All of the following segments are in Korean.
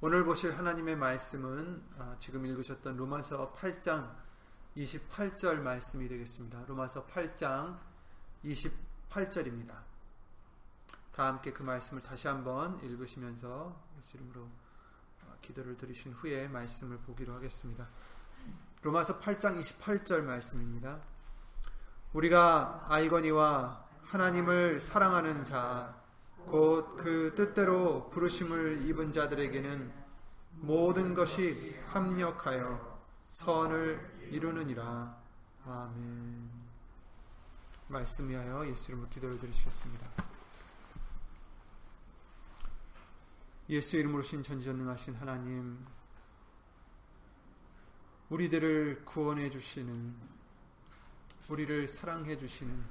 오늘 보실 하나님의 말씀은 아, 지금 읽으셨던 로마서 8장 28절 말씀이 되겠습니다. 로마서 8장 28절입니다. 다 함께 그 말씀을 다시 한번 읽으시면서 예수 이름으로 아, 기도를 드리신 후에 말씀을 보기로 하겠습니다. 로마서 8장 28절 말씀입니다. 우리가 알거니와 하나님을 사랑하는 자 곧 그 뜻대로 부르심을 입은 자들에게는 모든 것이 합력하여 선을 이루느니라. 아멘. 말씀 위하여 예수 이름으로 기도를 드리시겠습니다. 예수 이름으로 신 전지전능하신 하나님 우리들을 구원해 주시는 우리를 사랑해 주시는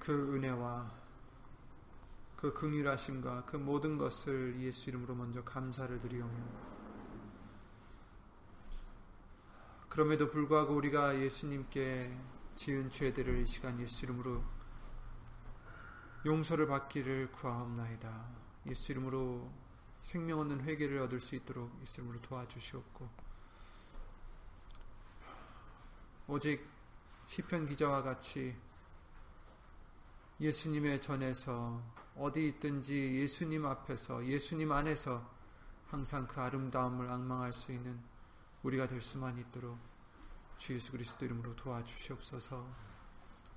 그 은혜와 그 긍휼하심과 그 모든 것을 예수 이름으로 먼저 감사를 드리오며 그럼에도 불구하고 우리가 예수님께 지은 죄들을 이 시간 예수 이름으로 용서를 받기를 구하옵나이다. 예수 이름으로 생명 없는 회개를 얻을 수 있도록 예수 이름으로 도와주시옵고 오직 시편 기자와 같이 예수님의 전에서 어디 있든지 예수님 앞에서 예수님 안에서 항상 그 아름다움을 악망할 수 있는 우리가 될 수만 있도록 주 예수 그리스도 이름으로 도와주시옵소서.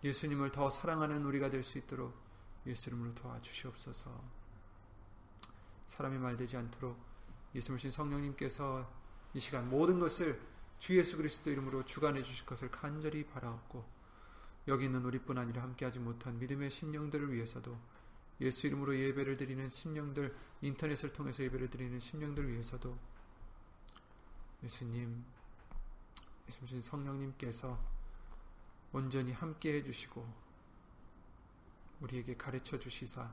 예수님을 더 사랑하는 우리가 될 수 있도록 예수 이름으로 도와주시옵소서. 사람이 말되지 않도록 예수님신 성령님께서 이 시간 모든 것을 주 예수 그리스도 이름으로 주관해 주실 것을 간절히 바라옵고 여기 있는 우리뿐 아니라 함께하지 못한 믿음의 심령들을 위해서도 예수 이름으로 예배를 드리는 심령들 인터넷을 통해서 예배를 드리는 심령들을 위해서도 예수님 예수님 성령님께서 온전히 함께 해주시고 우리에게 가르쳐 주시사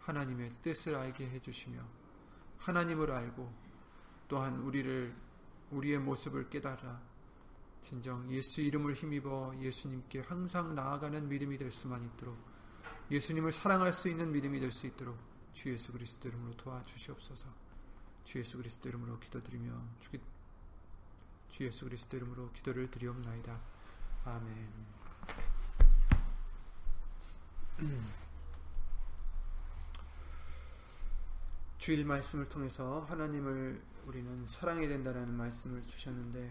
하나님의 뜻을 알게 해주시며 하나님을 알고 또한 우리를 우리의 모습을 깨달아 진정 예수 이름을 힘입어 예수님께 항상 나아가는 믿음이 될 수만 있도록 예수님을 사랑할 수 있는 믿음이 될 수 있도록 주 예수 그리스도 이름으로 도와주시옵소서. 주 예수 그리스도 이름으로 기도드리며 주, 주 예수 그리스도 이름으로 기도를 드리옵나이다. 아멘. 주일 말씀을 통해서 하나님을 우리는 사랑해야 된다는 말씀을 주셨는데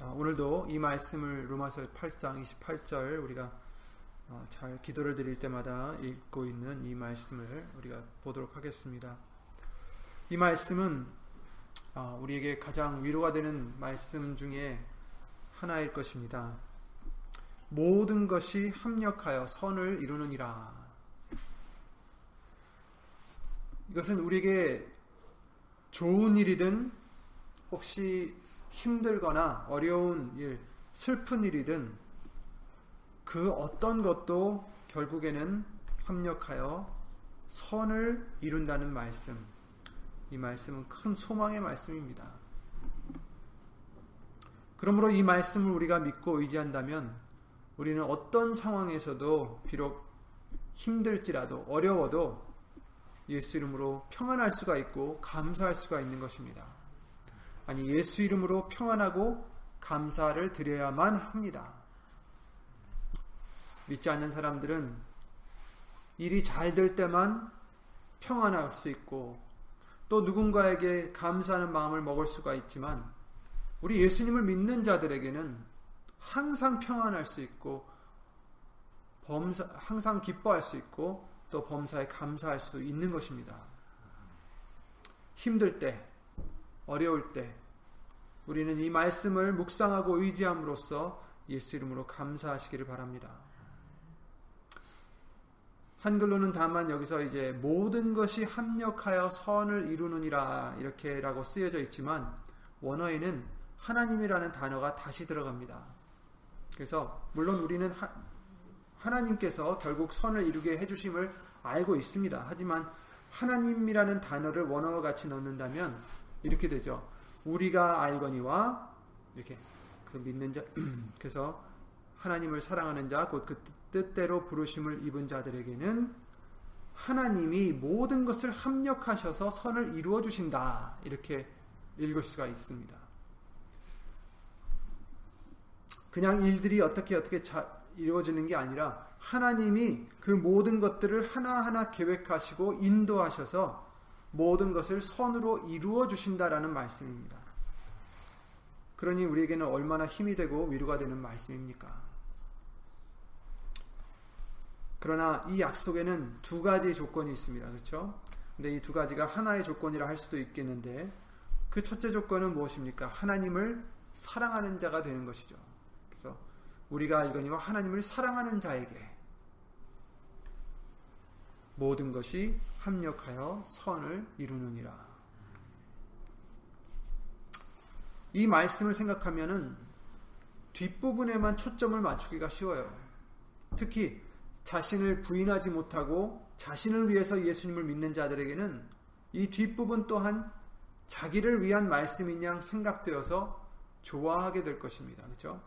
아, 오늘도 이 말씀을 로마서 8장 28절 우리가 어, 잘 기도를 드릴 때마다 읽고 있는 이 말씀을 우리가 보도록 하겠습니다. 이 말씀은 어, 우리에게 가장 위로가 되는 말씀 중에 하나일 것입니다. 모든 것이 합력하여 선을 이루느니라. 이것은 우리에게 좋은 일이든 혹시 힘들거나 어려운 일, 슬픈 일이든 그 어떤 것도 결국에는 합력하여 선을 이룬다는 말씀. 이 말씀은 큰 소망의 말씀입니다. 그러므로 이 말씀을 우리가 믿고 의지한다면 우리는 어떤 상황에서도 비록 힘들지라도 어려워도 예수 이름으로 평안할 수가 있고 감사할 수가 있는 것입니다. 아니 예수 이름으로 평안하고 감사를 드려야만 합니다. 믿지 않는 사람들은 일이 잘 될 때만 평안할 수 있고 또 누군가에게 감사하는 마음을 먹을 수가 있지만 우리 예수님을 믿는 자들에게는 항상 평안할 수 있고 범사, 항상 기뻐할 수 있고 또 범사에 감사할 수도 있는 것입니다. 힘들 때, 어려울 때 우리는 이 말씀을 묵상하고 의지함으로써 예수 이름으로 감사하시기를 바랍니다. 한글로는 다만 여기서 이제 모든 것이 합력하여 선을 이루느니라 이렇게라고 쓰여져 있지만 원어에는 하나님이라는 단어가 다시 들어갑니다. 그래서 물론 우리는 하, 하나님께서 결국 선을 이루게 해주심을 알고 있습니다. 하지만 하나님이라는 단어를 원어와 같이 넣는다면 이렇게 되죠. 우리가 알거니와 이렇게 그 믿는 자 그래서 하나님을 사랑하는 자 곧 그 뜻대로 부르심을 입은 자들에게는 하나님이 모든 것을 합력하셔서 선을 이루어 주신다. 이렇게 읽을 수가 있습니다. 그냥 일들이 어떻게 어떻게 자, 이루어지는 게 아니라 하나님이 그 모든 것들을 하나하나 계획하시고 인도하셔서 모든 것을 선으로 이루어 주신다라는 말씀입니다. 그러니 우리에게는 얼마나 힘이 되고 위로가 되는 말씀입니까? 그러나 이 약속에는 두 가지 조건이 있습니다. 그렇죠? 근데 이 두 가지가 하나의 조건이라 할 수도 있겠는데 그 첫째 조건은 무엇입니까? 하나님을 사랑하는 자가 되는 것이죠. 그래서 우리가 알거니와 하나님을 사랑하는 자에게 모든 것이 합력하여 선을 이루느니라. 이 말씀을 생각하면은 뒷부분에만 초점을 맞추기가 쉬워요. 특히 자신을 부인하지 못하고 자신을 위해서 예수님을 믿는 자들에게는 이 뒷부분 또한 자기를 위한 말씀인 양 생각되어서 좋아하게 될 것입니다. 그렇죠?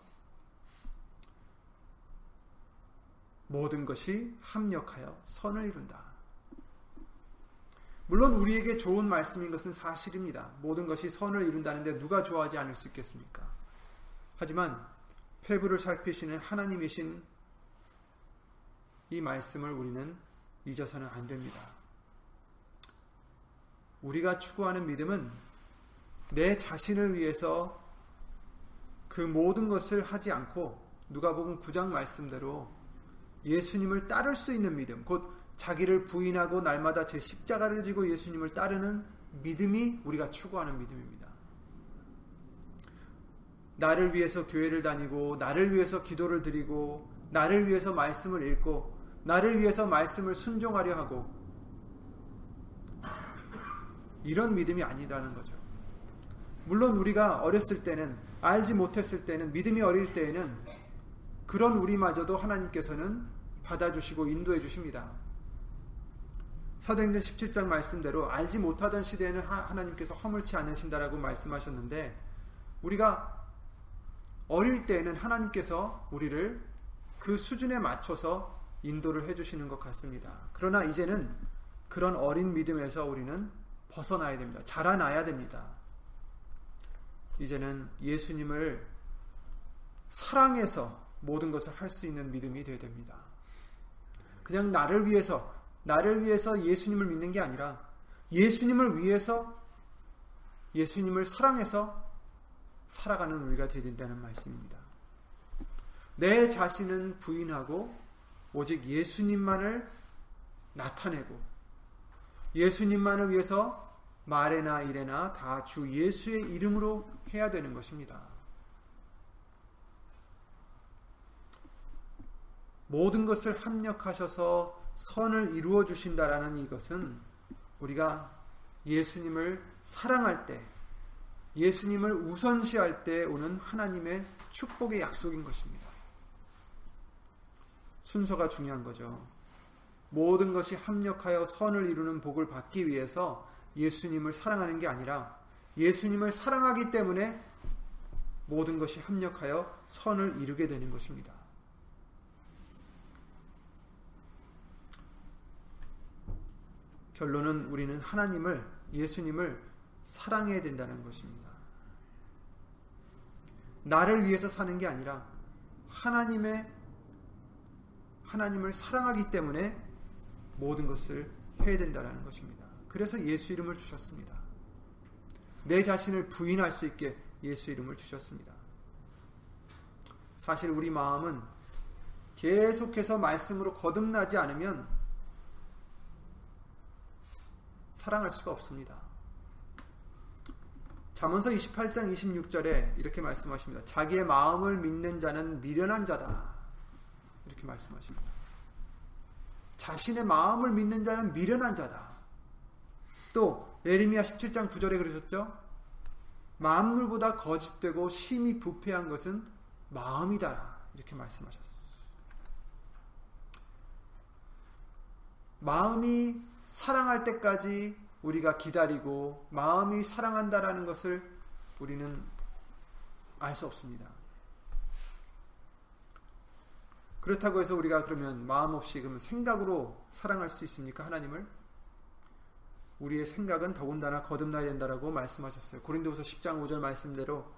모든 것이 합력하여 선을 이룬다. 물론 우리에게 좋은 말씀인 것은 사실입니다. 모든 것이 선을 이룬다는데 누가 좋아하지 않을 수 있겠습니까? 하지만 폐부를 살피시는 하나님이신 이 말씀을 우리는 잊어서는 안 됩니다. 우리가 추구하는 믿음은 내 자신을 위해서 그 모든 것을 하지 않고 누가복음 9장 말씀대로 예수님을 따를 수 있는 믿음, 곧 자기를 부인하고 날마다 제 십자가를 지고 예수님을 따르는 믿음이 우리가 추구하는 믿음입니다. 나를 위해서 교회를 다니고, 나를 위해서 기도를 드리고, 나를 위해서 말씀을 읽고, 나를 위해서 말씀을 순종하려 하고, 이런 믿음이 아니라는 거죠. 물론 우리가 어렸을 때는, 알지 못했을 때는, 믿음이 어릴 때에는, 그런 우리마저도 하나님께서는 받아주시고 인도해 주십니다. 사도행전 17장 말씀대로 알지 못하던 시대에는 하나님께서 허물치 않으신다라고 말씀하셨는데 우리가 어릴 때에는 하나님께서 우리를 그 수준에 맞춰서 인도를 해주시는 것 같습니다. 그러나 이제는 그런 어린 믿음에서 우리는 벗어나야 됩니다. 자라나야 됩니다. 이제는 예수님을 사랑해서 모든 것을 할 수 있는 믿음이 되어야 됩니다. 그냥 나를 위해서 나를 위해서 예수님을 믿는 게 아니라 예수님을 위해서 예수님을 사랑해서 살아가는 우리가 되야 된다는 말씀입니다. 내 자신은 부인하고 오직 예수님만을 나타내고 예수님만을 위해서 말에나 일에나 다 주 예수의 이름으로 해야 되는 것입니다. 모든 것을 합력하셔서 선을 이루어 주신다라는 이것은 우리가 예수님을 사랑할 때, 예수님을 우선시할 때 오는 하나님의 축복의 약속인 것입니다. 순서가 중요한 거죠. 모든 것이 합력하여 선을 이루는 복을 받기 위해서 예수님을 사랑하는 게 아니라 예수님을 사랑하기 때문에 모든 것이 합력하여 선을 이루게 되는 것입니다. 결론은 우리는 하나님을, 예수님을 사랑해야 된다는 것입니다. 나를 위해서 사는 게 아니라 하나님의 하나님을 사랑하기 때문에 모든 것을 해야 된다는 것입니다. 그래서 예수 이름을 주셨습니다. 내 자신을 부인할 수 있게 예수 이름을 주셨습니다. 사실 우리 마음은 계속해서 말씀으로 거듭나지 않으면 사랑할 수가 없습니다. 잠언서 28장 26절에 이렇게 말씀하십니다. 자기의 마음을 믿는 자는 미련한 자다. 이렇게 말씀하십니다. 자신의 마음을 믿는 자는 미련한 자다. 또 예레미야 17장 9절에 그러셨죠? 만물보다 거짓되고 심히 부패한 것은 마음이다. 이렇게 말씀하셨어요. 마음이 사랑할 때까지 우리가 기다리고 마음이 사랑한다라는 것을 우리는 알 수 없습니다. 그렇다고 해서 우리가 그러면 마음 없이 그러면 생각으로 사랑할 수 있습니까? 하나님을? 우리의 생각은 더군다나 거듭나야 된다라고 말씀하셨어요. 고린도후서 10장 5절 말씀대로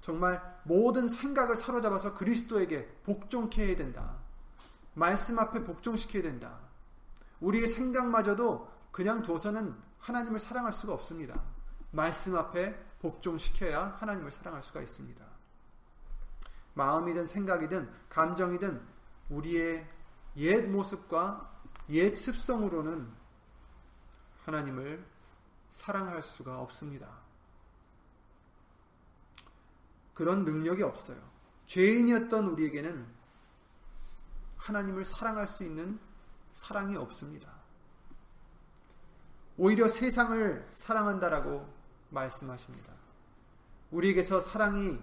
정말 모든 생각을 사로잡아서 그리스도에게 복종케 해야 된다. 말씀 앞에 복종시켜야 된다. 우리의 생각마저도 그냥 둬서는 하나님을 사랑할 수가 없습니다. 말씀 앞에 복종시켜야 하나님을 사랑할 수가 있습니다. 마음이든 생각이든 감정이든 우리의 옛 모습과 옛 습성으로는 하나님을 사랑할 수가 없습니다. 그런 능력이 없어요. 죄인이었던 우리에게는 하나님을 사랑할 수 있는 사랑이 없습니다. 오히려 세상을 사랑한다라고 말씀하십니다. 우리에게서 사랑이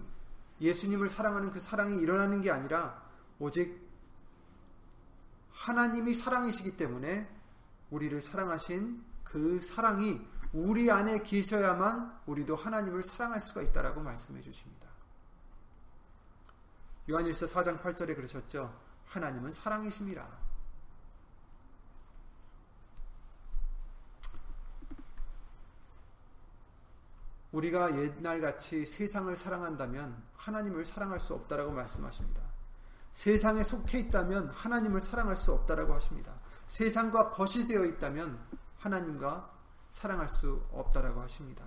예수님을 사랑하는 그 사랑이 일어나는 게 아니라 오직 하나님이 사랑이시기 때문에 우리를 사랑하신 그 사랑이 우리 안에 계셔야만 우리도 하나님을 사랑할 수가 있다라고 말씀해 주십니다. 요한일서 4장 8절에 그러셨죠. 하나님은 사랑이십니다. 우리가 옛날같이 세상을 사랑한다면 하나님을 사랑할 수 없다라고 말씀하십니다. 세상에 속해 있다면 하나님을 사랑할 수 없다라고 하십니다. 세상과 벗이 되어 있다면 하나님과 사랑할 수 없다라고 하십니다.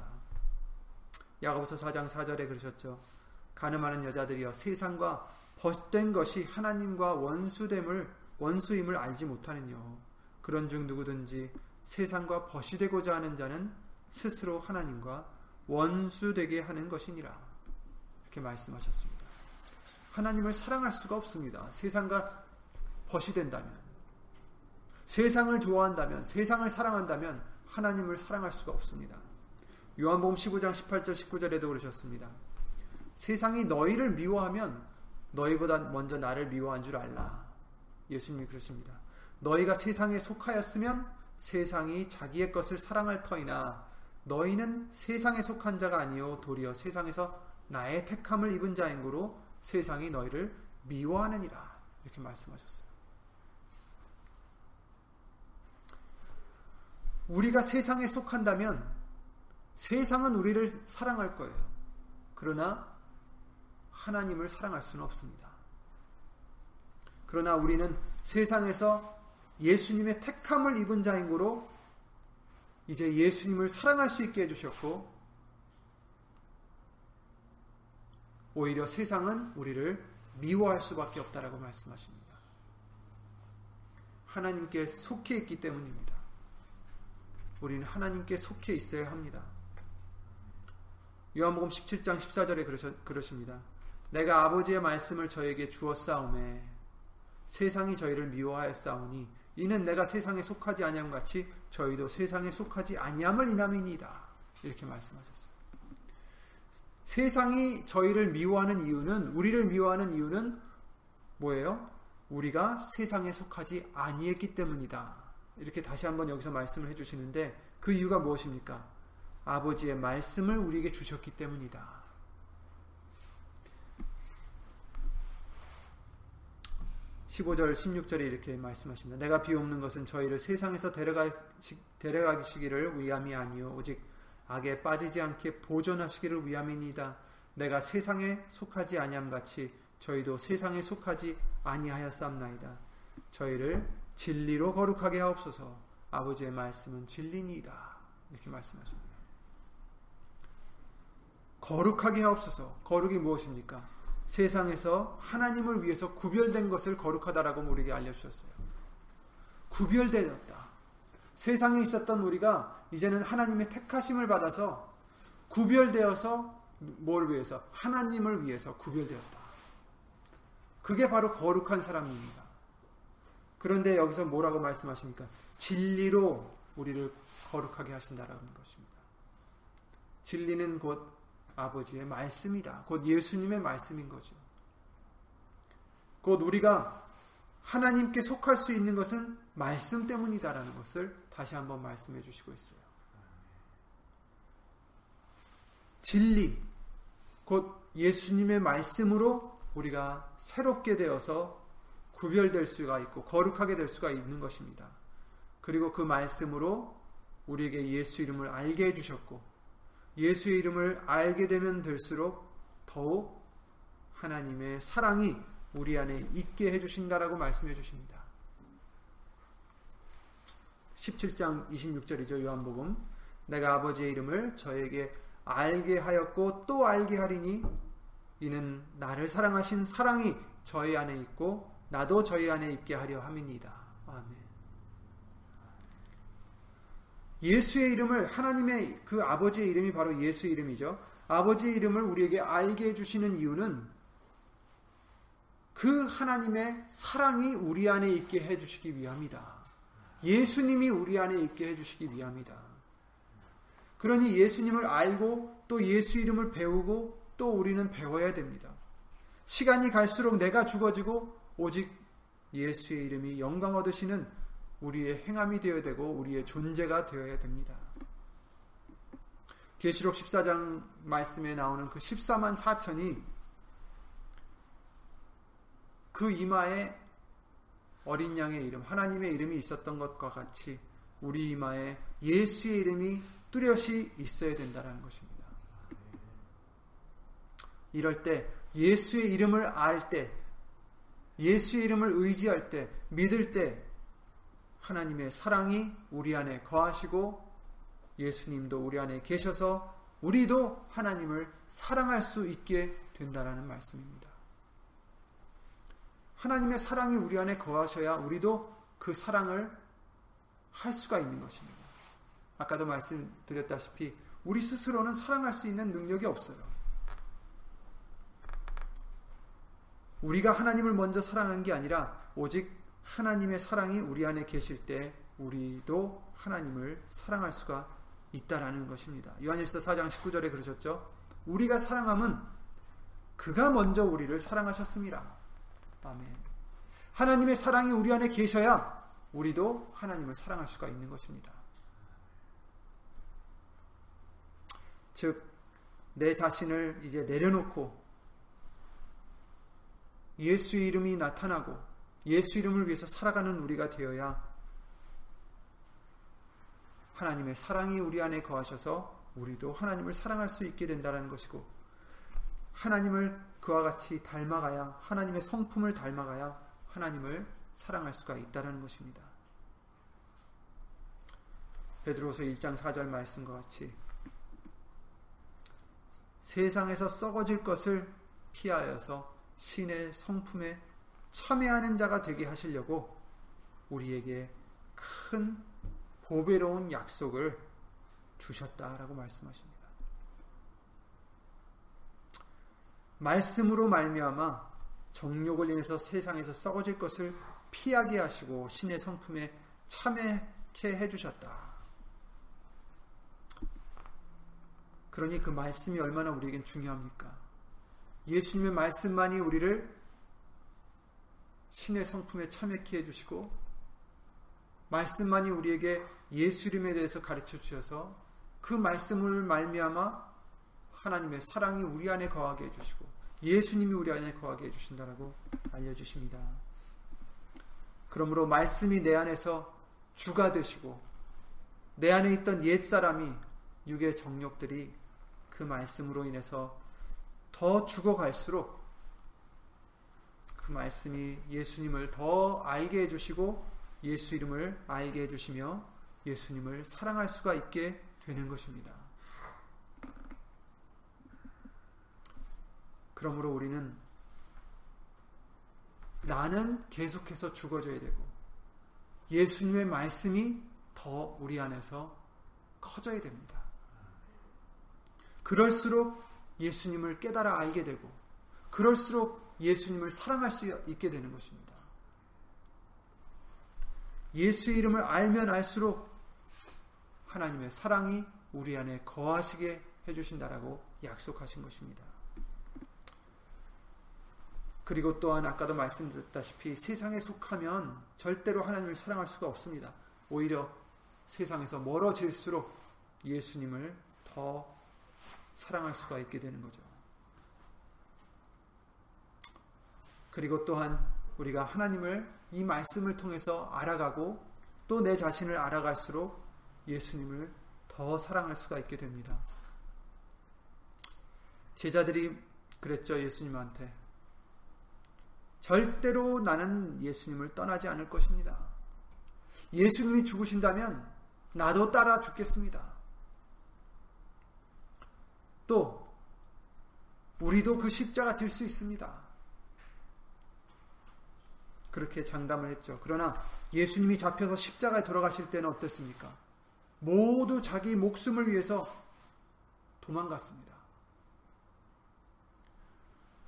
야고보서 4장 4절에 그러셨죠. 가늠하는 여자들이여 세상과 벗된 것이 하나님과 원수됨을 원수임을 알지 못하느뇨. 그런 중 누구든지 세상과 벗이 되고자 하는 자는 스스로 하나님과 원수되게 하는 것이니라. 이렇게 말씀하셨습니다. 하나님을 사랑할 수가 없습니다. 세상과 벗이 된다면. 세상을 좋아한다면, 세상을 사랑한다면 하나님을 사랑할 수가 없습니다. 요한복음 15장 18절 19절에도 그러셨습니다. 세상이 너희를 미워하면 너희보다 먼저 나를 미워한 줄 알라. 예수님이 그러십니다. 너희가 세상에 속하였으면 세상이 자기의 것을 사랑할 터이나 너희는 세상에 속한 자가 아니요 도리어 세상에서 나의 택함을 입은 자인 고로 세상이 너희를 미워하느니라. 이렇게 말씀하셨어요. 우리가 세상에 속한다면 세상은 우리를 사랑할 거예요. 그러나 하나님을 사랑할 수는 없습니다. 그러나 우리는 세상에서 예수님의 택함을 입은 자인고로 이제 예수님을 사랑할 수 있게 해주셨고 오히려 세상은 우리를 미워할 수밖에 없다라고 말씀하십니다. 하나님께 속해 있기 때문입니다. 우리는 하나님께 속해 있어야 합니다. 요한복음 17장 14절에 그러십니다. 내가 아버지의 말씀을 저에게 주었사오매 세상이 저희를 미워하였사오니 이는 내가 세상에 속하지 아니함 같이 저희도 세상에 속하지 아니함을 인함이니이다. 이렇게 말씀하셨어요. 세상이 저희를 미워하는 이유는 우리를 미워하는 이유는 뭐예요? 우리가 세상에 속하지 아니했기 때문이다. 이렇게 다시 한번 여기서 말씀을 해 주시는데 그 이유가 무엇입니까? 아버지의 말씀을 우리에게 주셨기 때문이다. 15절, 16절에 이렇게 말씀하십니다. 내가 비옵는 것은 저희를 세상에서 데려가시, 데려가시기를 위함이 아니요 오직 악에 빠지지 않게 보존하시기를 위함이니다. 내가 세상에 속하지 아니함 같이 저희도 세상에 속하지 아니하였사옵나이다. 저희를 진리로 거룩하게 하옵소서. 아버지의 말씀은 진리니이다. 이렇게 말씀하십니다. 거룩하게 하옵소서. 거룩이 무엇입니까? 세상에서 하나님을 위해서 구별된 것을 거룩하다라고 우리에게 알려주셨어요. 구별되었다. 세상에 있었던 우리가 이제는 하나님의 택하심을 받아서 구별되어서 뭘 위해서? 하나님을 위해서 구별되었다. 그게 바로 거룩한 사람입니다. 그런데 여기서 뭐라고 말씀하십니까? 진리로 우리를 거룩하게 하신다라는 것입니다. 진리는 곧 아버지의 말씀이다. 곧 예수님의 말씀인 거죠. 곧 우리가 하나님께 속할 수 있는 것은 말씀 때문이다라는 것을 다시 한번 말씀해 주시고 있어요. 진리, 곧 예수님의 말씀으로 우리가 새롭게 되어서 구별될 수가 있고 거룩하게 될 수가 있는 것입니다. 그리고 그 말씀으로 우리에게 예수 이름을 알게 해주셨고 예수의 이름을 알게 되면 될수록 더욱 하나님의 사랑이 우리 안에 있게 해주신다라고 말씀해 주십니다. 17장 26절이죠. 요한복음. 내가 아버지의 이름을 저에게 알게 하였고 또 알게 하리니 이는 나를 사랑하신 사랑이 저희 안에 있고 나도 저희 안에 있게 하려 함이니이다. 아멘. 예수의 이름을 하나님의 그 아버지의 이름이 바로 예수의 이름이죠. 아버지의 이름을 우리에게 알게 해 주시는 이유는 그 하나님의 사랑이 우리 안에 있게 해 주시기 위함이다. 예수님이 우리 안에 있게 해주시기 위함이다. 그러니 예수님을 알고 또 예수 이름을 배우고 또 우리는 배워야 됩니다. 시간이 갈수록 내가 죽어지고 오직 예수의 이름이 영광 얻으시는 우리의 행함이 되어야 되고 우리의 존재가 되어야 됩니다. 계시록 14장 말씀에 나오는 그 14만 4천이 그 이마에 어린 양의 이름, 하나님의 이름이 있었던 것과 같이 우리 이마에 예수의 이름이 뚜렷이 있어야 된다는 것입니다. 이럴 때 예수의 이름을 알 때, 예수의 이름을 의지할 때, 믿을 때 하나님의 사랑이 우리 안에 거하시고 예수님도 우리 안에 계셔서 우리도 하나님을 사랑할 수 있게 된다라는 말씀입니다. 하나님의 사랑이 우리 안에 거하셔야 우리도 그 사랑을 할 수가 있는 것입니다. 아까도 말씀드렸다시피 우리 스스로는 사랑할 수 있는 능력이 없어요. 우리가 하나님을 먼저 사랑한 게 아니라 오직 하나님의 사랑이 우리 안에 계실 때 우리도 하나님을 사랑할 수가 있다라는 것입니다. 요한일서 4장 19절에 그러셨죠. 우리가 사랑함은 그가 먼저 우리를 사랑하셨습니다. 아멘. 하나님의 사랑이 우리 안에 계셔야 우리도 하나님을 사랑할 수가 있는 것입니다. 즉, 내 자신을 이제 내려놓고 예수의 이름이 나타나고 예수 이름을 위해서 살아가는 우리가 되어야 하나님의 사랑이 우리 안에 거하셔서 우리도 하나님을 사랑할 수 있게 된다는 것이고 하나님을 그와 같이 닮아가야 하나님의 성품을 닮아가야 하나님을 사랑할 수가 있다는 것입니다. 베드로서 1장 4절 말씀과 같이 세상에서 썩어질 것을 피하여서 신의 성품에 참여하는 자가 되게 하시려고 우리에게 큰 보배로운 약속을 주셨다라고 말씀하십니다. 말씀으로 말미암아 정욕을 인해서 세상에서 썩어질 것을 피하게 하시고 신의 성품에 참여케 해주셨다. 그러니 그 말씀이 얼마나 우리에겐 중요합니까? 예수님의 말씀만이 우리를 신의 성품에 참여케 해주시고 말씀만이 우리에게 예수 이름에 대해서 가르쳐 주셔서 그 말씀을 말미암아 하나님의 사랑이 우리 안에 거하게 해주시고 예수님이 우리 안에 거하게 해주신다라고 알려주십니다. 그러므로 말씀이 내 안에서 주가 되시고 내 안에 있던 옛 사람이 육의 정욕들이 그 말씀으로 인해서 더 죽어갈수록 그 말씀이 예수님을 더 알게 해주시고 예수 이름을 알게 해주시며 예수님을 사랑할 수가 있게 되는 것입니다. 그러므로 우리는 나는 계속해서 죽어져야 되고 예수님의 말씀이 더 우리 안에서 커져야 됩니다. 그럴수록 예수님을 깨달아 알게 되고 그럴수록 예수님을 사랑할 수 있게 되는 것입니다. 예수의 이름을 알면 알수록 하나님의 사랑이 우리 안에 거하시게 해주신다라고 약속하신 것입니다. 그리고 또한 아까도 말씀드렸다시피 세상에 속하면 절대로 하나님을 사랑할 수가 없습니다. 오히려 세상에서 멀어질수록 예수님을 더 사랑할 수가 있게 되는 거죠. 그리고 또한 우리가 하나님을 이 말씀을 통해서 알아가고 또 내 자신을 알아갈수록 예수님을 더 사랑할 수가 있게 됩니다. 제자들이 그랬죠, 예수님한테. 절대로 나는 예수님을 떠나지 않을 것입니다. 예수님이 죽으신다면 나도 따라 죽겠습니다. 또 우리도 그 십자가 질 수 있습니다. 그렇게 장담을 했죠. 그러나 예수님이 잡혀서 십자가에 돌아가실 때는 어땠습니까? 모두 자기 목숨을 위해서 도망갔습니다.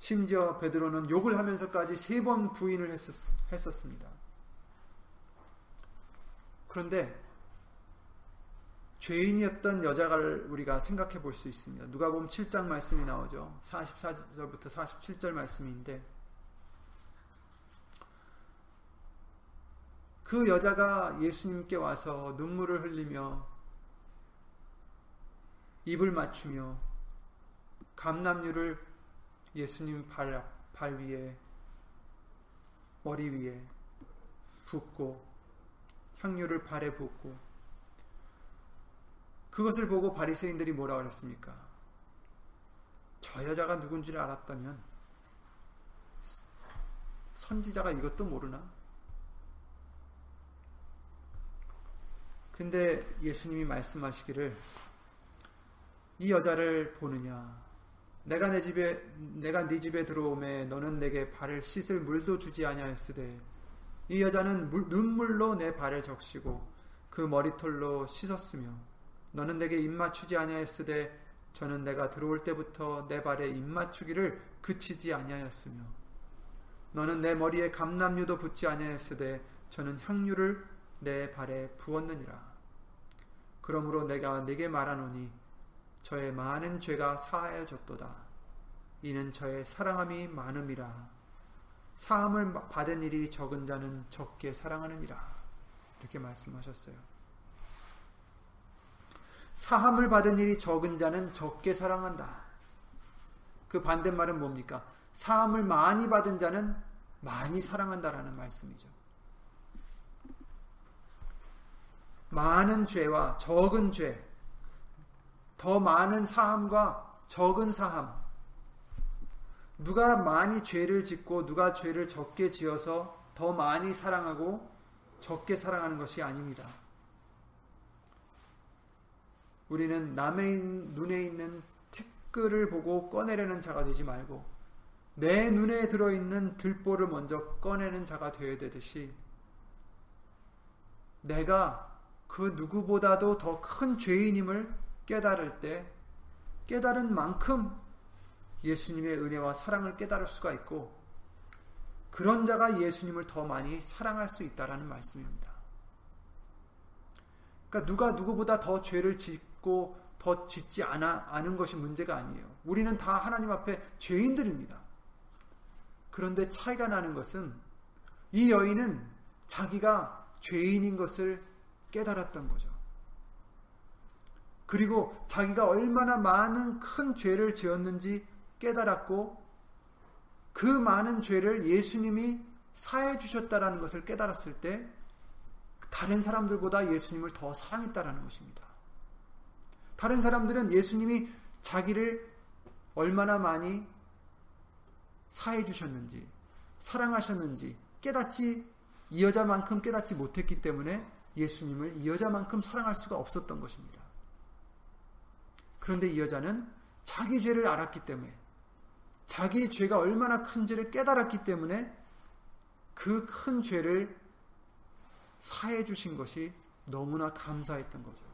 심지어 베드로는 욕을 하면서까지 세 번 부인을 했었, 했었습니다. 그런데 죄인이었던 여자를 우리가 생각해 볼 수 있습니다. 누가 보면 7장 말씀이 나오죠. 44절부터 47절 말씀인데 그 여자가 예수님께 와서 눈물을 흘리며 입을 맞추며 감남류를 예수님 발, 발 위에 머리 위에 붓고 향유를 발에 붓고 그것을 보고 바리새인들이 뭐라 그랬습니까? 저 여자가 누군지를 알았다면 선지자가 이것도 모르나? 근데 예수님이 말씀하시기를 이 여자를 보느냐 내가 내 집에 내가 네 집에 들어오매 너는 내게 발을 씻을 물도 주지 아니하였으되 이 여자는 물, 눈물로 내 발을 적시고 그 머리털로 씻었으며 너는 내게 입맞추지 아니하였으되 저는 내가 들어올 때부터 내 발에 입맞추기를 그치지 아니하였으며 너는 내 머리에 감남류도 붙지 아니하였으되 저는 향유를 내 발에 부었느니라. 그러므로 내가 네게 말하노니 저의 많은 죄가 사하여졌도다 이는 저의 사랑함이 많음이라 사함을 받은 일이 적은 자는 적게 사랑하느니라 이렇게 말씀하셨어요. 사함을 받은 일이 적은 자는 적게 사랑한다. 그 반대말은 뭡니까? 사함을 많이 받은 자는 많이 사랑한다라는 말씀이죠. 많은 죄와 적은 죄, 더 많은 사함과 적은 사함. 누가 많이 죄를 짓고 누가 죄를 적게 지어서 더 많이 사랑하고 적게 사랑하는 것이 아닙니다. 우리는 남의 눈에 있는 티끌을 보고 꺼내려는 자가 되지 말고 내 눈에 들어있는 들보를 먼저 꺼내는 자가 되어야 되듯이 내가 그 누구보다도 더 큰 죄인임을 깨달을 때 깨달은 만큼 예수님의 은혜와 사랑을 깨달을 수가 있고 그런 자가 예수님을 더 많이 사랑할 수 있다라는 말씀입니다. 그러니까 누가 누구보다 더 죄를 짓고 더 짓지 않아 아는 것이 문제가 아니에요. 우리는 다 하나님 앞에 죄인들입니다. 그런데 차이가 나는 것은 이 여인은 자기가 죄인인 것을 깨달았던 거죠. 그리고 자기가 얼마나 많은 큰 죄를 지었는지 깨달았고 그 많은 죄를 예수님이 사해 주셨다라는 것을 깨달았을 때 다른 사람들보다 예수님을 더 사랑했다라는 것입니다. 다른 사람들은 예수님이 자기를 얼마나 많이 사해 주셨는지 사랑하셨는지 깨닫지 이 여자만큼 깨닫지 못했기 때문에 예수님을 이 여자만큼 사랑할 수가 없었던 것입니다. 그런데 이 여자는 자기 죄를 알았기 때문에 자기 죄가 얼마나 큰지를 깨달았기 때문에 그 큰 죄를 사해 주신 것이 너무나 감사했던 거죠.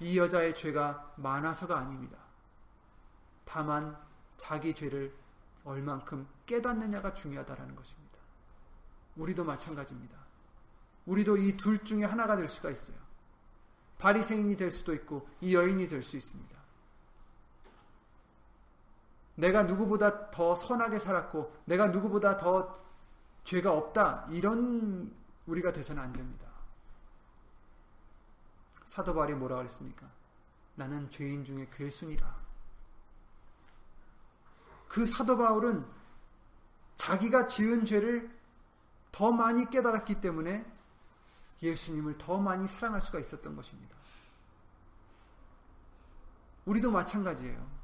이 여자의 죄가 많아서가 아닙니다. 다만 자기 죄를 얼만큼 깨닫느냐가 중요하다는 것입니다. 우리도 마찬가지입니다. 우리도 이 둘 중에 하나가 될 수가 있어요. 바리새인이 될 수도 있고 이 여인이 될 수 있습니다. 내가 누구보다 더 선하게 살았고 내가 누구보다 더 죄가 없다 이런 우리가 돼서는 안 됩니다. 사도 바울이 뭐라 그랬습니까? 나는 죄인 중에 괴순이라. 그 사도 바울은 자기가 지은 죄를 더 많이 깨달았기 때문에 예수님을 더 많이 사랑할 수가 있었던 것입니다. 우리도 마찬가지예요.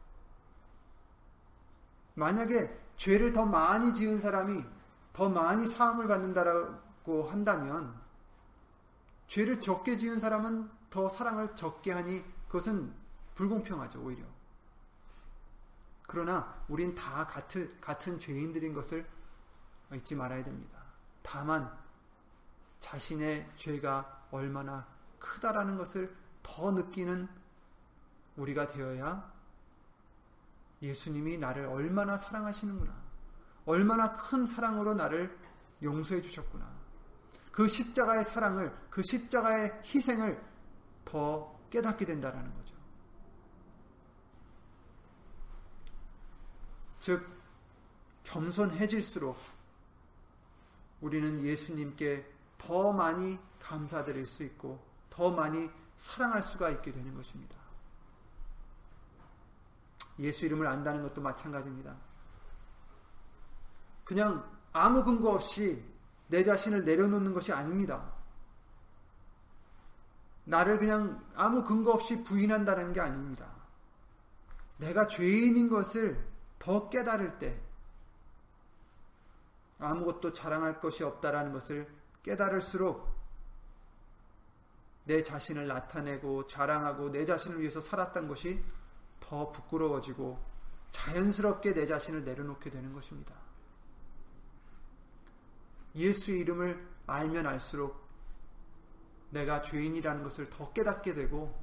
만약에 죄를 더 많이 지은 사람이 더 많이 사함을 받는다라고 한다면 죄를 적게 지은 사람은 더 사랑을 적게 하니 그것은 불공평하죠, 오히려. 그러나 우린 다 같은, 같은 죄인들인 것을 잊지 말아야 됩니다. 다만 자신의 죄가 얼마나 크다라는 것을 더 느끼는 우리가 되어야 예수님이 나를 얼마나 사랑하시는구나. 얼마나 큰 사랑으로 나를 용서해 주셨구나. 그 십자가의 사랑을, 그 십자가의 희생을 더 깨닫게 된다라는 거죠. 즉, 겸손해질수록 우리는 예수님께 더 많이 감사드릴 수 있고 더 많이 사랑할 수가 있게 되는 것입니다. 예수 이름을 안다는 것도 마찬가지입니다. 그냥 아무 근거 없이 내 자신을 내려놓는 것이 아닙니다. 나를 그냥 아무 근거 없이 부인한다는 게 아닙니다. 내가 죄인인 것을 더 깨달을 때 아무것도 자랑할 것이 없다라는 것을 깨달을수록 내 자신을 나타내고 자랑하고 내 자신을 위해서 살았던 것이 더 부끄러워지고 자연스럽게 내 자신을 내려놓게 되는 것입니다. 예수의 이름을 알면 알수록 내가 죄인이라는 것을 더 깨닫게 되고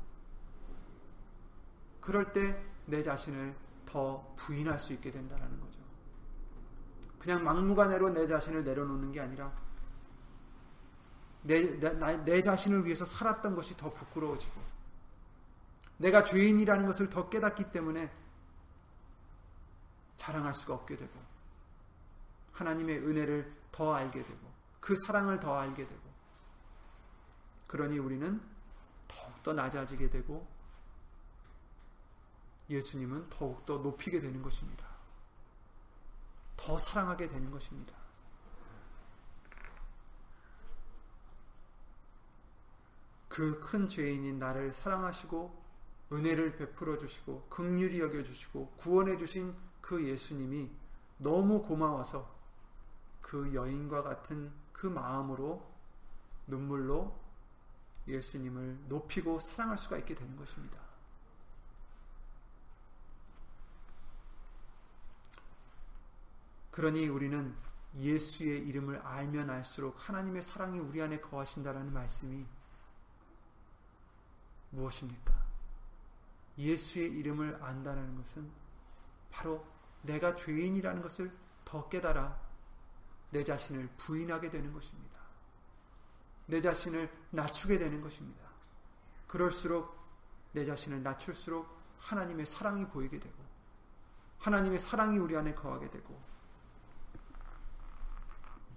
그럴 때 내 자신을 더 부인할 수 있게 된다는 거죠. 그냥 막무가내로 내 자신을 내려놓는 게 아니라 내, 내, 내 자신을 위해서 살았던 것이 더 부끄러워지고 내가 죄인이라는 것을 더 깨닫기 때문에 자랑할 수가 없게 되고 하나님의 은혜를 더 알게 되고 그 사랑을 더 알게 되고 그러니 우리는 더욱더 낮아지게 되고 예수님은 더욱더 높이게 되는 것입니다. 더 사랑하게 되는 것입니다. 그 큰 죄인인 나를 사랑하시고 은혜를 베풀어 주시고 극률이 여겨 주시고 구원해 주신 그 예수님이 너무 고마워서 그 여인과 같은 그 마음으로 눈물로 예수님을 높이고 사랑할 수가 있게 되는 것입니다. 그러니 우리는 예수의 이름을 알면 알수록 하나님의 사랑이 우리 안에 거하신다라는 말씀이 무엇입니까? 예수의 이름을 안다는 것은 바로 내가 죄인이라는 것을 더 깨달아 내 자신을 부인하게 되는 것입니다. 내 자신을 낮추게 되는 것입니다. 그럴수록 내 자신을 낮출수록 하나님의 사랑이 보이게 되고 하나님의 사랑이 우리 안에 거하게 되고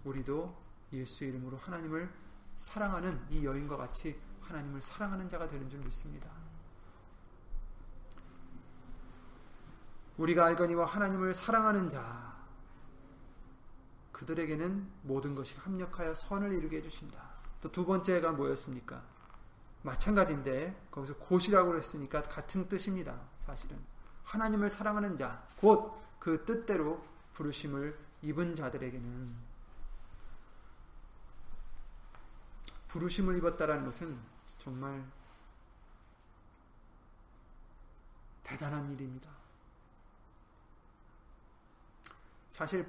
우리도 예수 이름으로 하나님을 사랑하는 이 여인과 같이 하나님을 사랑하는 자가 되는 줄 믿습니다. 우리가 알거니와 하나님을 사랑하는 자 그들에게는 모든 것이 합력하여 선을 이루게 해주신다. 또 두 번째가 뭐였습니까? 마찬가지인데 거기서 곧이라고 그랬으니까 같은 뜻입니다. 사실은 하나님을 사랑하는 자, 곧 그 뜻대로 부르심을 입은 자들에게는 부르심을 입었다라는 것은 정말 대단한 일입니다. 사실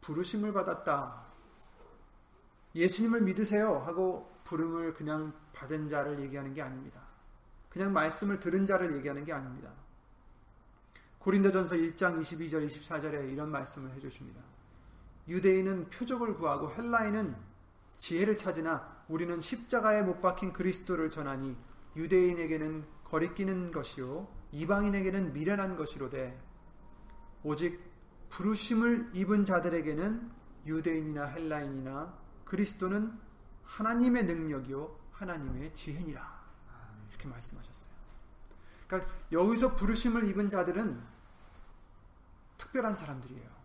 부르심을 받았다. 예수님을 믿으세요 하고 부름을 그냥 받은 자를 얘기하는 게 아닙니다. 그냥 말씀을 들은 자를 얘기하는 게 아닙니다. 고린도전서 1장 22절 24절에 이런 말씀을 해 주십니다. 유대인은 표적을 구하고 헬라인은 지혜를 찾으나 우리는 십자가에 못 박힌 그리스도를 전하니 유대인에게는 거리끼는 것이요 이방인에게는 미련한 것이로되 오직 부르심을 입은 자들에게는 유대인이나 헬라인이나 그리스도는 하나님의 능력이요 하나님의 지혜니라 이렇게 말씀하셨어요. 그러니까 여기서 부르심을 입은 자들은 특별한 사람들이에요.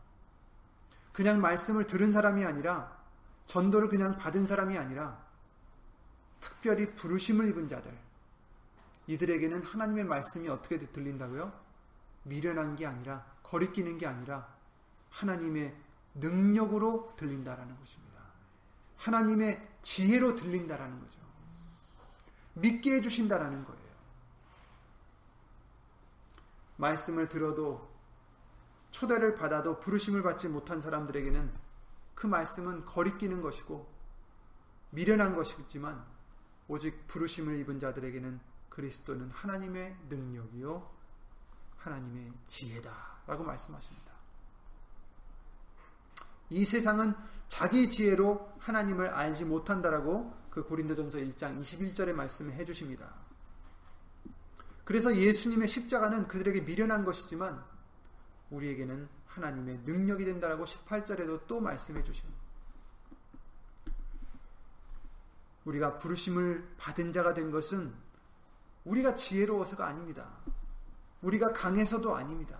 그냥 말씀을 들은 사람이 아니라 전도를 그냥 받은 사람이 아니라 특별히 부르심을 입은 자들 이들에게는 하나님의 말씀이 어떻게 들린다고요? 미련한 게 아니라 거리끼는 게 아니라 하나님의 능력으로 들린다라는 것입니다. 하나님의 지혜로 들린다라는 거죠. 믿게 해주신다라는 거예요. 말씀을 들어도 초대를 받아도 부르심을 받지 못한 사람들에게는 그 말씀은 거리끼는 것이고 미련한 것이지만 오직 부르심을 입은 자들에게는 그리스도는 하나님의 능력이요 하나님의 지혜다라고 말씀하십니다. 이 세상은 자기 지혜로 하나님을 알지 못한다라고 그 고린도전서 1장 21절의 말씀을 해 주십니다. 그래서 예수님의 십자가는 그들에게 미련한 것이지만 우리에게는 하나님의 능력이 된다라고 18절에도 또 말씀해 주십니다. 우리가 부르심을 받은 자가 된 것은 우리가 지혜로워서가 아닙니다. 우리가 강해서도 아닙니다.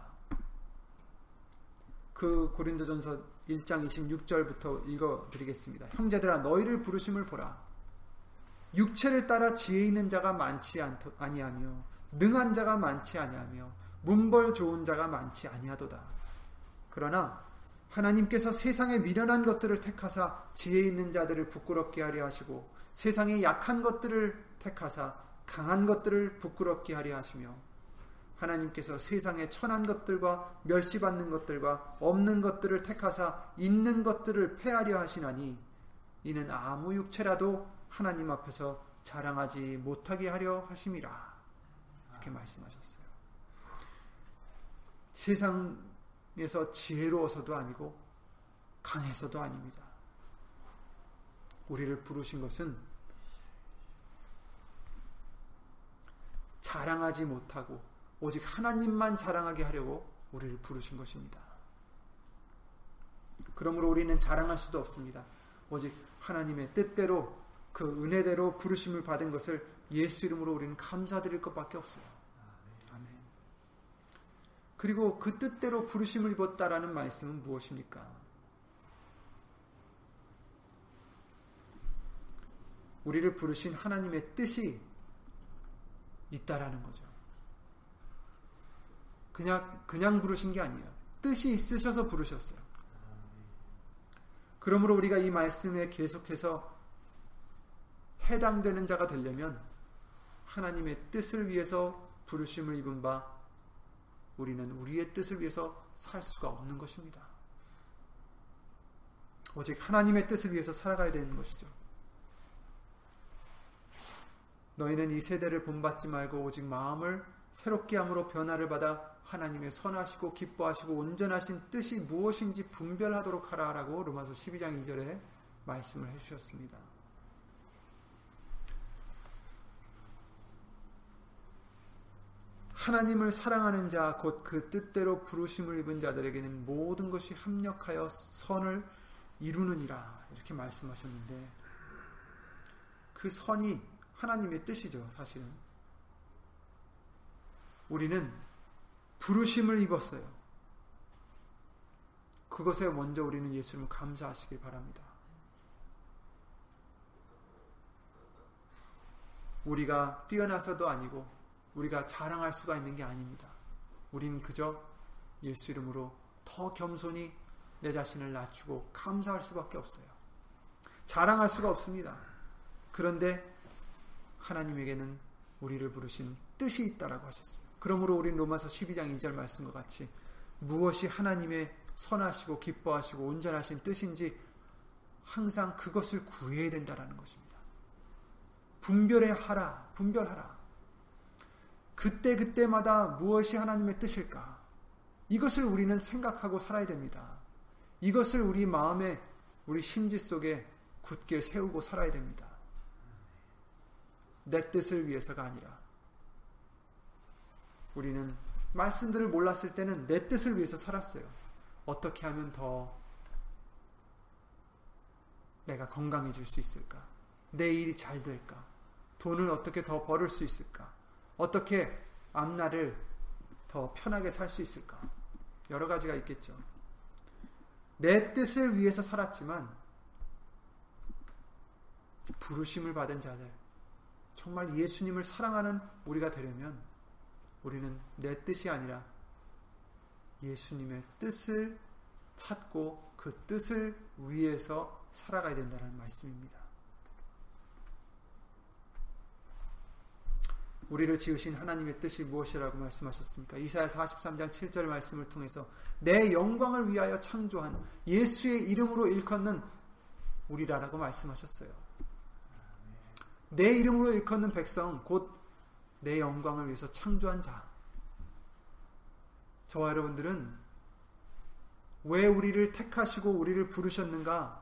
그 고린도전서 1장 26절부터 읽어 드리겠습니다. 형제들아 너희를 부르심을 보라. 육체를 따라 지혜 있는 자가 많지 아니하며 능한 자가 많지 아니하며 문벌 좋은 자가 많지 아니하도다. 그러나 하나님께서 세상에 미련한 것들을 택하사 지혜 있는 자들을 부끄럽게 하려 하시고 세상에 약한 것들을 택하사 강한 것들을 부끄럽게 하려 하시며 하나님께서 세상에 천한 것들과 멸시받는 것들과 없는 것들을 택하사 있는 것들을 패하려 하시나니 이는 아무 육체라도 하나님 앞에서 자랑하지 못하게 하려 하심이라 이렇게 말씀하셨어요. 세상에서 지혜로워서도 아니고 강해서도 아닙니다. 우리를 부르신 것은 자랑하지 못하고 오직 하나님만 자랑하게 하려고 우리를 부르신 것입니다. 그러므로 우리는 자랑할 수도 없습니다. 오직 하나님의 뜻대로 그 은혜대로 부르심을 받은 것을 예수 이름으로 우리는 감사드릴 것밖에 없어요. 아멘. 그리고 그 뜻대로 부르심을 입었다라는 말씀은 무엇입니까? 우리를 부르신 하나님의 뜻이 있다라는 거죠. 그냥 그냥 부르신 게 아니에요. 뜻이 있으셔서 부르셨어요. 그러므로 우리가 이 말씀에 계속해서 해당되는 자가 되려면 하나님의 뜻을 위해서 부르심을 입은 바 우리는 우리의 뜻을 위해서 살 수가 없는 것입니다. 오직 하나님의 뜻을 위해서 살아가야 되는 것이죠. 너희는 이 세대를 본받지 말고 오직 마음을 새롭게 함으로 변화를 받아 하나님의 선하시고 기뻐하시고 온전하신 뜻이 무엇인지 분별하도록 하라라고 로마서 12장 2절에 말씀을 해 주셨습니다. 하나님을 사랑하는 자, 곧 그 뜻대로 부르심을 입은 자들에게는 모든 것이 합력하여 선을 이루느니라. 이렇게 말씀하셨는데, 그 선이 하나님의 뜻이죠, 사실은. 우리는 부르심을 입었어요. 그것에 먼저 우리는 예수님을 감사하시길 바랍니다. 우리가 뛰어나서도 아니고 우리가 자랑할 수가 있는 게 아닙니다. 우린 그저 예수 이름으로 더 겸손히 내 자신을 낮추고 감사할 수밖에 없어요. 자랑할 수가 없습니다. 그런데 하나님에게는 우리를 부르신 뜻이 있다라고 하셨어요. 그러므로 우리는 로마서 12장 2절 말씀과 같이 무엇이 하나님의 선하시고 기뻐하시고 온전하신 뜻인지 항상 그것을 구해야 된다라는 것입니다. 분별해 하라, 분별하라. 그때 그때마다 무엇이 하나님의 뜻일까? 이것을 우리는 생각하고 살아야 됩니다. 이것을 우리 마음에 우리 심지 속에 굳게 세우고 살아야 됩니다. 내 뜻을 위해서가 아니라 우리는 말씀들을 몰랐을 때는 내 뜻을 위해서 살았어요. 어떻게 하면 더 내가 건강해질 수 있을까? 내 일이 잘 될까? 돈을 어떻게 더 벌을 수 있을까? 어떻게 앞날을 더 편하게 살 수 있을까? 여러 가지가 있겠죠. 내 뜻을 위해서 살았지만 부르심을 받은 자들 정말 예수님을 사랑하는 우리가 되려면 우리는 내 뜻이 아니라 예수님의 뜻을 찾고 그 뜻을 위해서 살아가야 된다는 말씀입니다. 우리를 지으신 하나님의 뜻이 무엇이라고 말씀하셨습니까? 이사야 43장 7절 말씀을 통해서 내 영광을 위하여 창조한 예수의 이름으로 일컫는 우리라라고 말씀하셨어요. 내 이름으로 일컫는 백성 곧 내 영광을 위해서 창조한 자. 저와 여러분들은 왜 우리를 택하시고 우리를 부르셨는가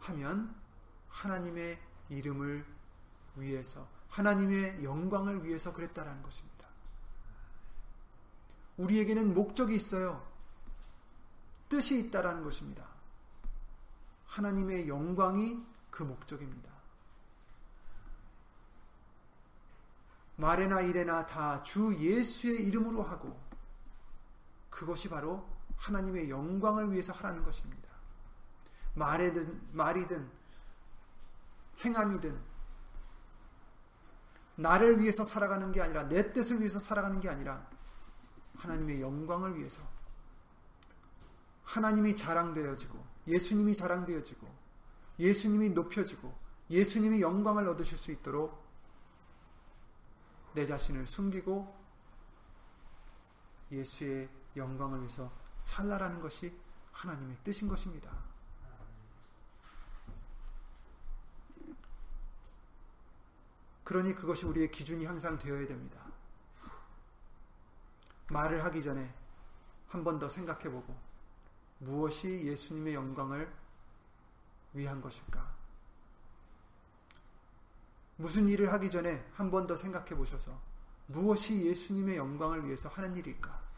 하면 하나님의 이름을 위해서 하나님의 영광을 위해서 그랬다라는 것입니다. 우리에게는 목적이 있어요. 뜻이 있다라는 것입니다. 하나님의 영광이 그 목적입니다. 말에나 일에나 다 주 예수의 이름으로 하고 그것이 바로 하나님의 영광을 위해서 하라는 것입니다. 말이든 말이든 행함이든 나를 위해서 살아가는 게 아니라 내 뜻을 위해서 살아가는 게 아니라 하나님의 영광을 위해서 하나님이 자랑되어지고 예수님이 자랑되어지고 예수님이 높여지고 예수님이 영광을 얻으실 수 있도록 내 자신을 숨기고 예수의 영광을 위해서 살라라는 것이 하나님의 뜻인 것입니다. 그러니 그것이 우리의 기준이 항상 되어야 됩니다. 말을 하기 전에 한 번 더 생각해 보고 무엇이 예수님의 영광을 위한 것일까? 무슨 일을 하기 전에 한 번 더 생각해 보셔서 무엇이 예수님의 영광을 위해서 하는 일일까?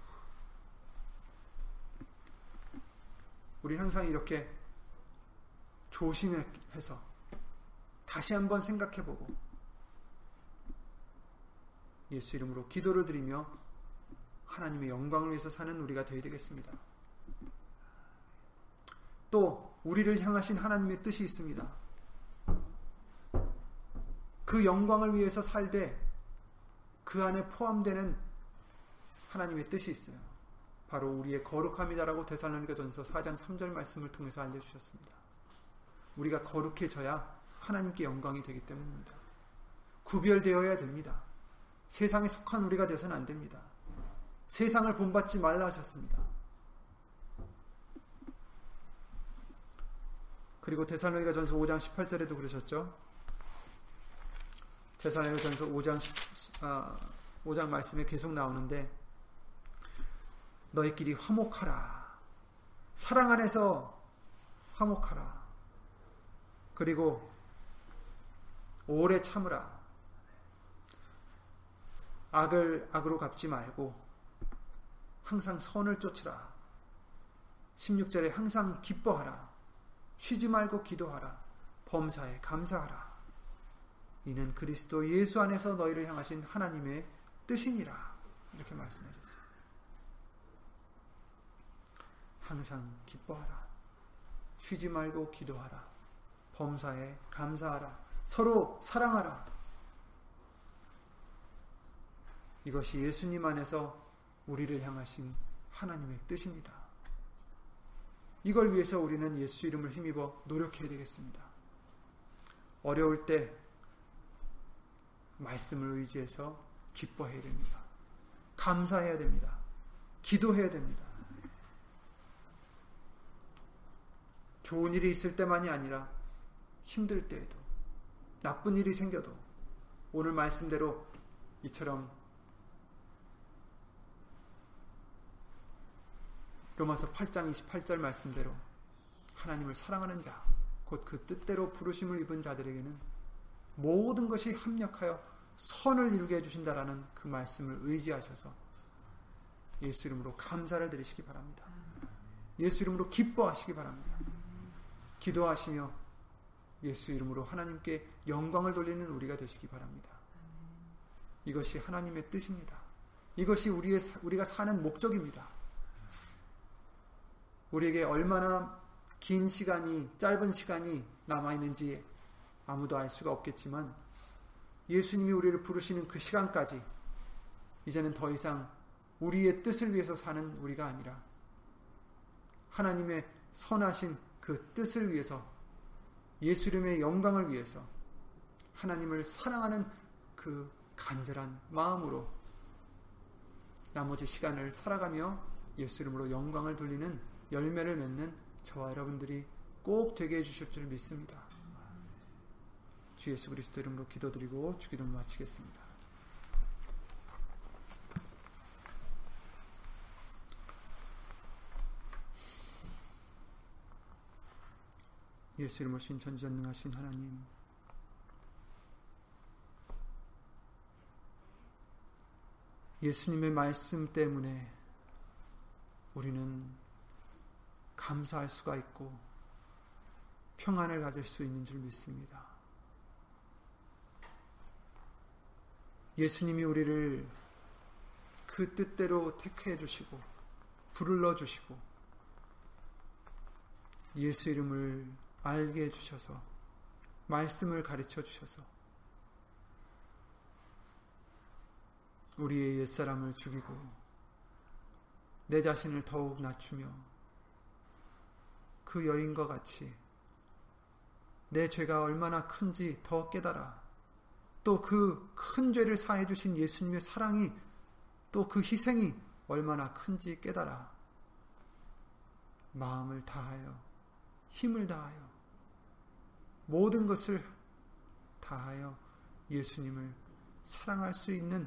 우리 항상 이렇게 조심해서 다시 한번 생각해 보고 예수 이름으로 기도를 드리며 하나님의 영광을 위해서 사는 우리가 되어야 되겠습니다. 또 우리를 향하신 하나님의 뜻이 있습니다. 그 영광을 위해서 살되 그 안에 포함되는 하나님의 뜻이 있어요. 바로 우리의 거룩함이다라고 대살로니가 전서 4장 3절 말씀을 통해서 알려주셨습니다. 우리가 거룩해져야 하나님께 영광이 되기 때문입니다. 구별되어야 됩니다. 세상에 속한 우리가 되어서는 안 됩니다. 세상을 본받지 말라 하셨습니다. 그리고 데살로니가 전서 5장 18절에도 그러셨죠. 데살로니가 전서 5장, 아, 5장 말씀에 계속 나오는데 너희끼리 화목하라. 사랑 안에서 화목하라. 그리고 오래 참으라. 악을 악으로 갚지 말고 항상 선을 쫓으라. 16절에 항상 기뻐하라. 쉬지 말고 기도하라. 범사에 감사하라. 이는 그리스도 예수 안에서 너희를 향하신 하나님의 뜻이니라. 이렇게 말씀하셨어요. 항상 기뻐하라. 쉬지 말고 기도하라. 범사에 감사하라. 서로 사랑하라. 이것이 예수님 안에서 우리를 향하신 하나님의 뜻입니다. 이걸 위해서 우리는 예수 이름을 힘입어 노력해야 되겠습니다. 어려울 때 말씀을 의지해서 기뻐해야 됩니다. 감사해야 됩니다. 기도해야 됩니다. 좋은 일이 있을 때만이 아니라 힘들 때에도 나쁜 일이 생겨도 오늘 말씀대로 이처럼 로마서 8장 28절 말씀대로 하나님을 사랑하는 자, 곧 그 뜻대로 부르심을 입은 자들에게는 모든 것이 합력하여 선을 이루게 해주신다라는 그 말씀을 의지하셔서 예수 이름으로 감사를 드리시기 바랍니다. 예수 이름으로 기뻐하시기 바랍니다. 기도하시며 예수 이름으로 하나님께 영광을 돌리는 우리가 되시기 바랍니다. 이것이 하나님의 뜻입니다. 이것이 우리의, 우리가 사는 목적입니다. 우리에게 얼마나 긴 시간이, 짧은 시간이 남아있는지 아무도 알 수가 없겠지만 예수님이 우리를 부르시는 그 시간까지 이제는 더 이상 우리의 뜻을 위해서 사는 우리가 아니라 하나님의 선하신 그 뜻을 위해서 예수 이름의 영광을 위해서 하나님을 사랑하는 그 간절한 마음으로 나머지 시간을 살아가며 예수 이름으로 영광을 돌리는 열매를 맺는 저와 여러분들이 꼭 되게 해주실 줄 믿습니다. 주 예수 그리스도 이름으로 기도드리고 주기도 마치겠습니다. 예수 이름으로 신천지전능하신 하나님 예수님의 말씀 때문에 우리는 감사할 수가 있고 평안을 가질 수 있는 줄 믿습니다. 예수님이 우리를 그 뜻대로 택해 주시고 불러 주시고 예수 이름을 알게 해 주셔서 말씀을 가르쳐 주셔서 우리의 옛사람을 죽이고 내 자신을 더욱 낮추며 그 여인과 같이 내 죄가 얼마나 큰지 더 깨달아 또 그 큰 죄를 사해 주신 예수님의 사랑이 또 그 희생이 얼마나 큰지 깨달아 마음을 다하여 힘을 다하여 모든 것을 다하여 예수님을 사랑할 수 있는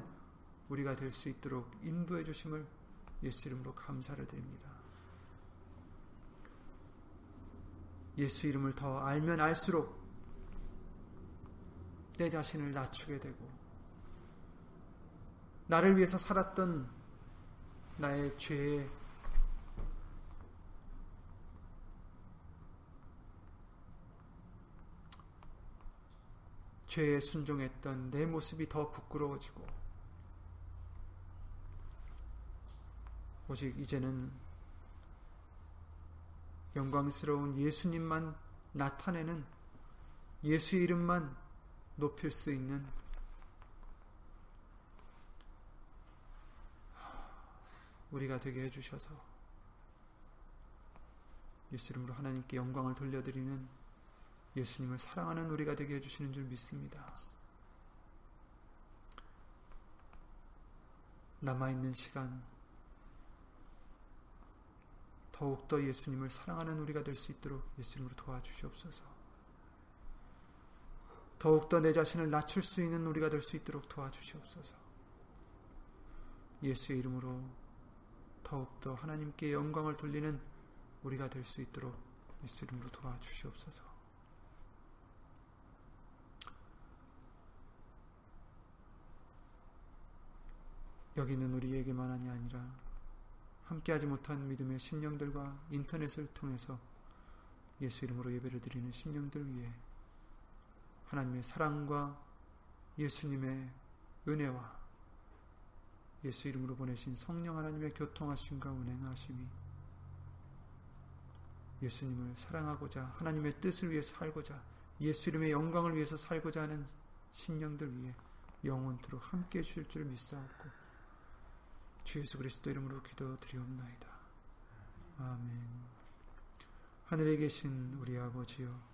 우리가 될 수 있도록 인도해 주심을 예수 이름으로 감사를 드립니다. 예수 이름을 더 알면 알수록 내 자신을 낮추게 되고 나를 위해서 살았던 나의 죄의 죄에 순종했던 내 모습이 더 부끄러워지고 오직 이제는 영광스러운 예수님만 나타내는 예수 이름만 높일 수 있는 우리가 되게 해주셔서 예수 이름으로 하나님께 영광을 돌려드리는 예수님을 사랑하는 우리가 되게 해주시는 줄 믿습니다. 남아있는 시간, 더욱더 예수님을 사랑하는 우리가 될 수 있도록 예수님으로 도와주시옵소서. 더욱더 내 자신을 낮출 수 있는 우리가 될 수 있도록 도와주시옵소서. 예수의 이름으로 더욱더 하나님께 영광을 돌리는 우리가 될 수 있도록 예수 이름으로 도와주시옵소서. 여기는 우리에게만이 아니라 함께하지 못한 믿음의 심령들과 인터넷을 통해서 예수 이름으로 예배를 드리는 심령들 위해 하나님의 사랑과 예수님의 은혜와 예수 이름으로 보내신 성령 하나님의 교통하심과 운행하심이 예수님을 사랑하고자 하나님의 뜻을 위해 살고자 예수 이름의 영광을 위해서 살고자 하는 심령들 위해 영원토록 함께 해주실 줄 믿사옵고 주 예수 그리스도 이름으로 기도드리옵나이다. 아멘 하늘에 계신 우리 아버지여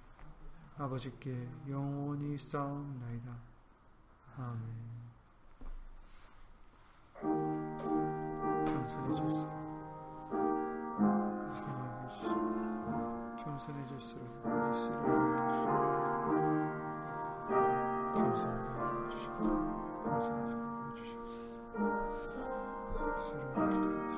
아버지께 영원히 싸움나이다. 아멘. 겸손해질수록 사랑해 주시고 겸손해질수록 예수를 주시고 겸손하게 해주시고 겸손하게 해주시옵소서 예수를 기도드립니다.